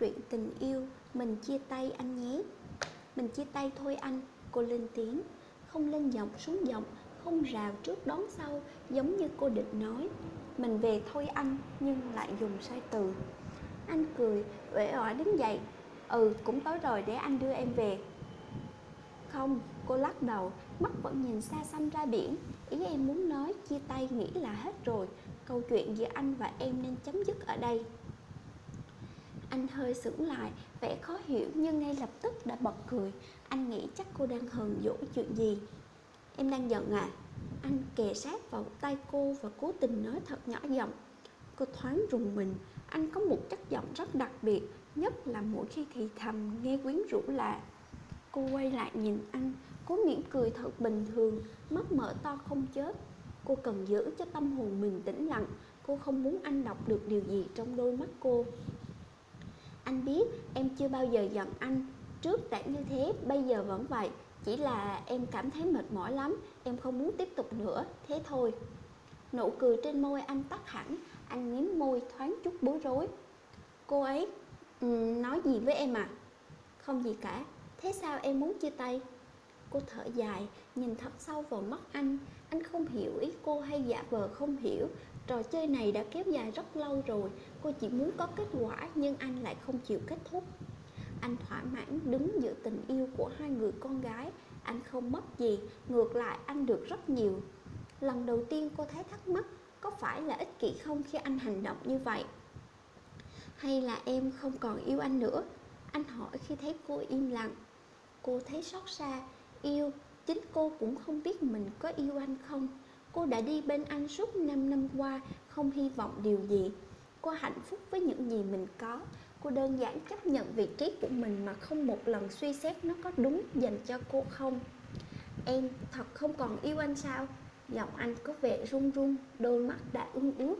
chuyện tình yêu, mình chia tay anh nhé. Mình chia tay thôi anh, cô lên tiếng. Không lên giọng, xuống giọng, không rào trước đón sau, giống như cô định nói. Mình về thôi anh, nhưng lại dùng sai từ. Anh cười, uể oải đứng dậy. Ừ cũng tối rồi, để anh đưa em về. Không, cô lắc đầu, mắt vẫn nhìn xa xăm ra biển. Ý em muốn nói, chia tay nghĩ là hết rồi. Câu chuyện giữa anh và em nên chấm dứt ở đây anh hơi sững lại, vẻ khó hiểu nhưng ngay lập tức đã bật cười. Anh nghĩ chắc cô đang hờn dỗi chuyện gì? Em đang giận à? Anh kề sát vào tay cô và cố tình nói thật nhỏ giọng. Cô thoáng rùng mình. Anh có một chất giọng rất đặc biệt, nhất là mỗi khi thì thầm nghe quyến rũ lạ. Cô quay lại nhìn anh, cố mỉm cười thật bình thường, mắt mở to không chớp. Cô cần giữ cho tâm hồn mình tĩnh lặng, cô không muốn anh đọc được điều gì trong đôi mắt cô anh biết em chưa bao giờ giận anh. Trước đã như thế bây giờ vẫn vậy. Chỉ là em cảm thấy mệt mỏi lắm. Em không muốn tiếp tục nữa. Thế thôi. Nụ cười trên môi anh tắt hẳn. Anh nghiến môi thoáng chút bối rối. Cô ấy um, nói gì với em à? Không gì cả. Thế sao em muốn chia tay? Cô thở dài, nhìn thật sâu vào mắt anh. Anh không hiểu ý cô hay giả vờ không hiểu. Trò chơi này đã kéo dài rất lâu rồi. Cô chỉ muốn có kết quả, nhưng anh lại không chịu kết thúc. Anh thỏa mãn đứng giữa tình yêu của hai người con gái. Anh không mất gì, ngược lại anh được rất nhiều. Lần đầu tiên cô thấy thắc mắc, có phải là ích kỷ không khi anh hành động như vậy? Hay là em không còn yêu anh nữa? Anh hỏi khi thấy cô im lặng. Cô thấy xót xa yêu. Chính cô cũng không biết mình có yêu anh không. Cô đã đi bên anh suốt 5 năm qua, không hy vọng điều gì. Cô hạnh phúc với những gì mình có. Cô đơn giản chấp nhận vị trí của mình mà không một lần suy xét nó có đúng dành cho cô không. Em thật không còn yêu anh sao? Giọng anh có vẻ run run, đôi mắt đã ương ướt.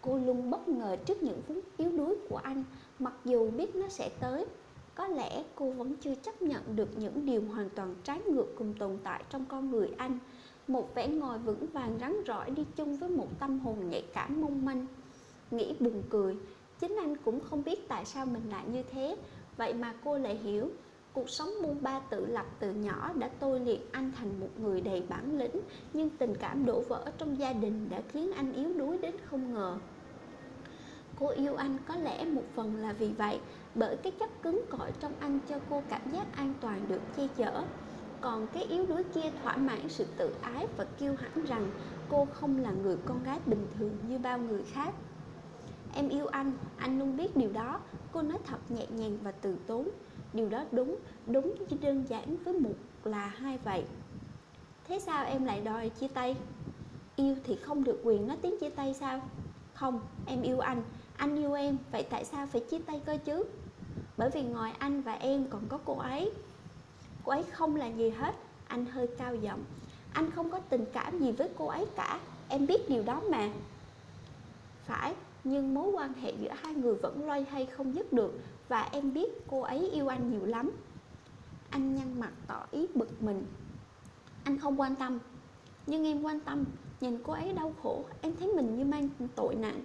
Cô luôn bất ngờ trước những phút yếu đuối của anh, mặc dù biết nó sẽ tới có lẽ cô vẫn chưa chấp nhận được những điều hoàn toàn trái ngược cùng tồn tại trong con người anh. Một vẻ ngồi vững vàng rắn rỏi đi chung với một tâm hồn nhạy cảm mong manh. Nghĩ buồn cười, chính anh cũng không biết tại sao mình lại như thế. Vậy mà cô lại hiểu, cuộc sống buôn ba tự lập từ nhỏ đã tôi luyện anh thành một người đầy bản lĩnh, nhưng tình cảm đổ vỡ trong gia đình đã khiến anh yếu đuối đến không ngờ cô yêu anh có lẽ một phần là vì vậy, bởi cái chất cứng cỏi trong anh cho cô cảm giác an toàn được che chở. Còn cái yếu đuối kia thỏa mãn sự tự ái và kiêu hãnh rằng cô không là người con gái bình thường như bao người khác. Em yêu anh anh luôn biết điều đó. Cô nói thật nhẹ nhàng và từ tốn. Điều đó đúng đúng chỉ đơn giản với một là hai vậy. Thế sao em lại đòi chia tay? Yêu thì không được quyền nói tiếng chia tay sao? Không, em yêu anh anh yêu em, vậy tại sao phải chia tay cơ chứ? Bởi vì ngoài anh và em còn có cô ấy. Cô ấy không là gì hết, anh hơi cao giọng. Anh không có tình cảm gì với cô ấy cả, em biết điều đó mà. Phải, nhưng mối quan hệ giữa hai người vẫn loay hay không dứt được, và em biết cô ấy yêu anh nhiều lắm. Anh nhăn mặt tỏ ý bực mình. Anh không quan tâm, nhưng em quan tâm. Nhìn cô ấy đau khổ, em thấy mình như mang tội nặng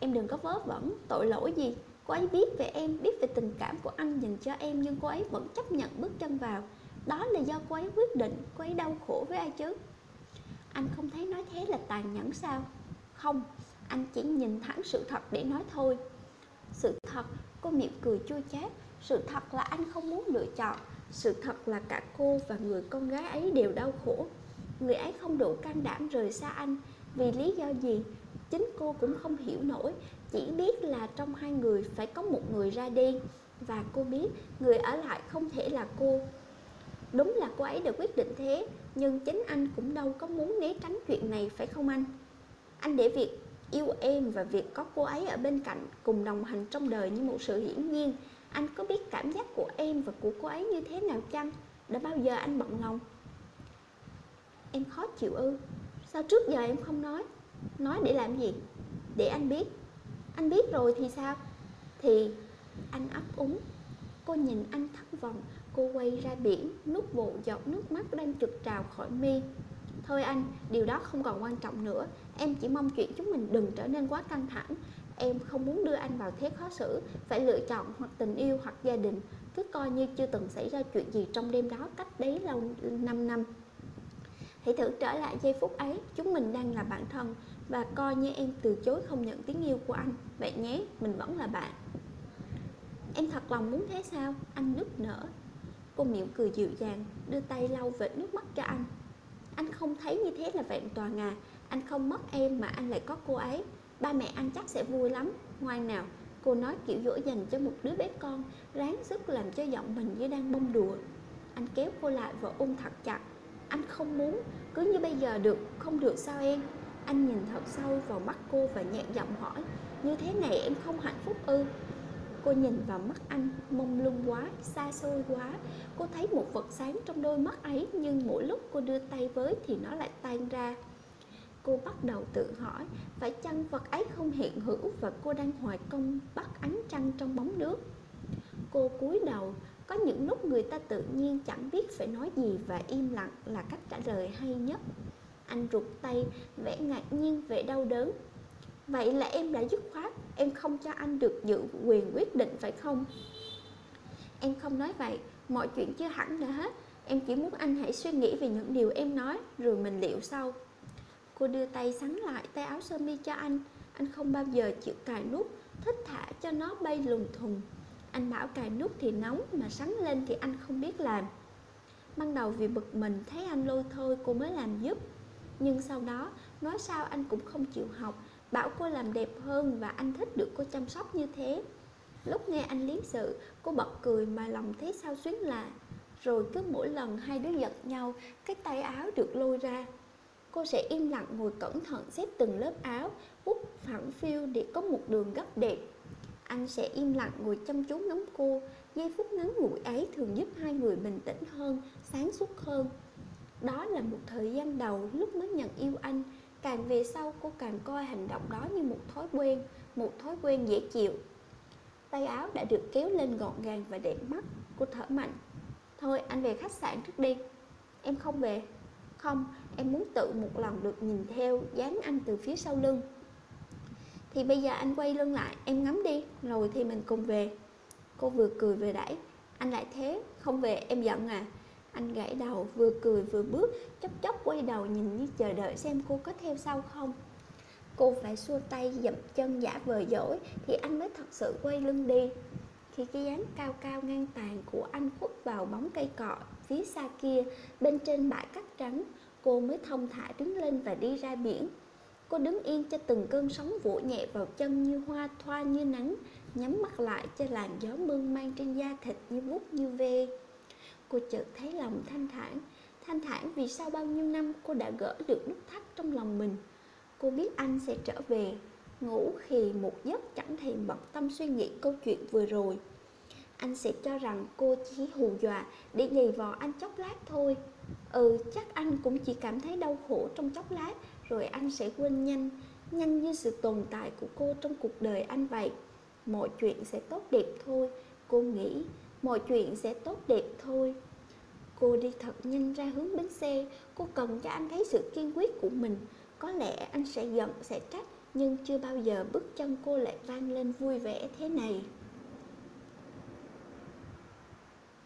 em đừng có vớ vẩn, tội lỗi gì. Cô ấy biết về em, biết về tình cảm của anh dành cho em, nhưng cô ấy vẫn chấp nhận bước chân vào. Đó là do cô ấy quyết định, cô ấy đau khổ với ai chứ? Anh không thấy nói thế là tàn nhẫn sao? Không, anh chỉ nhìn thẳng sự thật để nói thôi. Sự thật, cô miệng cười chua chát. Sự thật là anh không muốn lựa chọn. Sự thật là cả cô và người con gái ấy đều đau khổ. Người ấy không đủ can đảm rời xa anh. Vì lý do gì? Chính cô cũng không hiểu nổi, chỉ biết là trong hai người phải có một người ra đi và cô biết người ở lại không thể là cô. Đúng là cô ấy đã quyết định thế, nhưng chính anh cũng đâu có muốn né tránh chuyện này, phải không anh? Anh để việc yêu em và việc có cô ấy ở bên cạnh cùng đồng hành trong đời như một sự hiển nhiên. Anh có biết cảm giác của em và của cô ấy như thế nào chăng? Đã bao giờ anh bận lòng? Em khó chịu ư? Sao trước giờ em không nói? Nói để làm gì? Để anh biết. Anh biết rồi thì sao? Thì anh ấp úng. Cô nhìn anh thất vọng. Cô quay ra biển, nuốt bộ giọt nước mắt đang trực trào khỏi mi. Thôi anh, điều đó không còn quan trọng nữa. Em chỉ mong chuyện chúng mình đừng trở nên quá căng thẳng. Em không muốn đưa anh vào thế khó xử. Phải lựa chọn hoặc tình yêu hoặc gia đình. Cứ coi như chưa từng xảy ra chuyện gì trong đêm đó cách đấy lâu 5 năm. Hãy thử trở lại giây phút ấy. Chúng mình đang là bạn thân. Và coi như em từ chối không nhận tiếng yêu của anh. Vậy nhé, mình vẫn là bạn. Em thật lòng muốn thế sao? Anh nức nở. Cô mỉm cười dịu dàng Đưa tay lau vệt nước mắt cho anh. Anh không thấy như thế là vẹn toàn à. Anh không mất em mà anh lại có cô ấy. Ba mẹ anh chắc sẽ vui lắm. Ngoan nào Cô nói kiểu dỗ dành cho một đứa bé con Ráng sức làm cho giọng mình như đang bông đùa. Anh kéo cô lại và ôm thật chặt. Anh không muốn Cứ như bây giờ được Không được sao em? Anh nhìn thật sâu vào mắt cô và nhẹ giọng hỏi Như thế này em không hạnh phúc ư? Cô nhìn vào mắt anh mông lung quá, xa xôi quá. Cô thấy một vật sáng trong đôi mắt ấy Nhưng mỗi lúc cô đưa tay với thì nó lại tan ra. Cô bắt đầu tự hỏi Phải chăng vật ấy không hiện hữu Và cô đang hoài công bắt ánh trăng trong bóng nước? Cô cúi đầu Có những lúc người ta tự nhiên chẳng biết phải nói gì Và im lặng là cách trả lời hay nhất. Anh rụt tay, vẻ ngạc nhiên, vẻ đau đớn. Vậy là em đã dứt khoát Em không cho anh được giữ quyền quyết định phải không? Em không nói vậy Mọi chuyện chưa hẳn đã hết. Em chỉ muốn anh hãy suy nghĩ về những điều em nói Rồi mình liệu sau. Cô đưa tay sắn lại tay áo sơ mi cho anh. Anh không bao giờ chịu cài nút Thích thả cho nó bay lùng thùng. Anh bảo cài nút thì nóng Mà sắn lên thì anh không biết làm. Ban đầu vì bực mình Thấy anh lôi thôi cô mới làm giúp. Nhưng sau đó Nói sao anh cũng không chịu học. Bảo cô làm đẹp hơn và anh thích được cô chăm sóc như thế. Lúc nghe anh lý sự Cô bật cười mà lòng thấy sao xuyến lạ. Rồi cứ mỗi lần hai đứa giật nhau Cái tay áo được lôi ra. Cô sẽ im lặng ngồi cẩn thận xếp từng lớp áo Bút phẳng phiu để có một đường gấp đẹp. Anh sẽ im lặng ngồi chăm chú ngắm cô. Giây phút ngắn ngủi ấy thường giúp hai người bình tĩnh hơn, sáng suốt hơn. Đó là một thời gian đầu lúc mới nhận yêu anh. Càng về sau cô càng coi hành động đó như một thói quen Một thói quen dễ chịu. Tay áo đã được kéo lên gọn gàng và đẹp mắt. Cô thở mạnh. Thôi anh về khách sạn trước đi. Em không về. Không, em muốn tự một lần được nhìn theo dáng anh từ phía sau lưng. Thì bây giờ anh quay lưng lại Em ngắm đi, rồi thì mình cùng về. Cô vừa cười vừa đẩy. Anh lại thế, không về em giận à? Anh gãy đầu, vừa cười vừa bước, Chốc chốc quay đầu nhìn như chờ đợi xem cô có theo sau không. Cô phải xua tay dậm chân giả vờ dỗi Thì anh mới thật sự quay lưng đi. Khi cái dáng cao cao ngang tàn của anh khuất vào bóng cây cọ Phía xa kia, bên trên bãi cát trắng, Cô mới thông thả đứng lên và đi ra biển. Cô đứng yên cho từng cơn sóng vỗ nhẹ vào chân như hoa thoa như nắng, Nhắm mắt lại cho làn gió mơn mang trên da thịt như vuốt như ve. Cô chợt thấy lòng thanh thản. Thanh thản vì sau bao nhiêu năm cô đã gỡ được nút thắt trong lòng mình. Cô biết anh sẽ trở về. Ngủ khi một giấc chẳng thèm bận tâm suy nghĩ câu chuyện vừa rồi. Anh sẽ cho rằng cô chỉ hù dọa để giày vò anh chốc lát thôi. Ừ chắc anh cũng chỉ cảm thấy đau khổ trong chốc lát, Rồi anh sẽ quên nhanh Nhanh như sự tồn tại của cô trong cuộc đời anh vậy. Mọi chuyện sẽ tốt đẹp thôi, Cô nghĩ. Mọi chuyện sẽ tốt đẹp thôi cô đi thật nhanh ra hướng bến xe. Cô cần cho anh thấy sự kiên quyết của mình. Có lẽ anh sẽ giận, sẽ trách, nhưng chưa bao giờ bước chân cô lại vang lên vui vẻ thế này.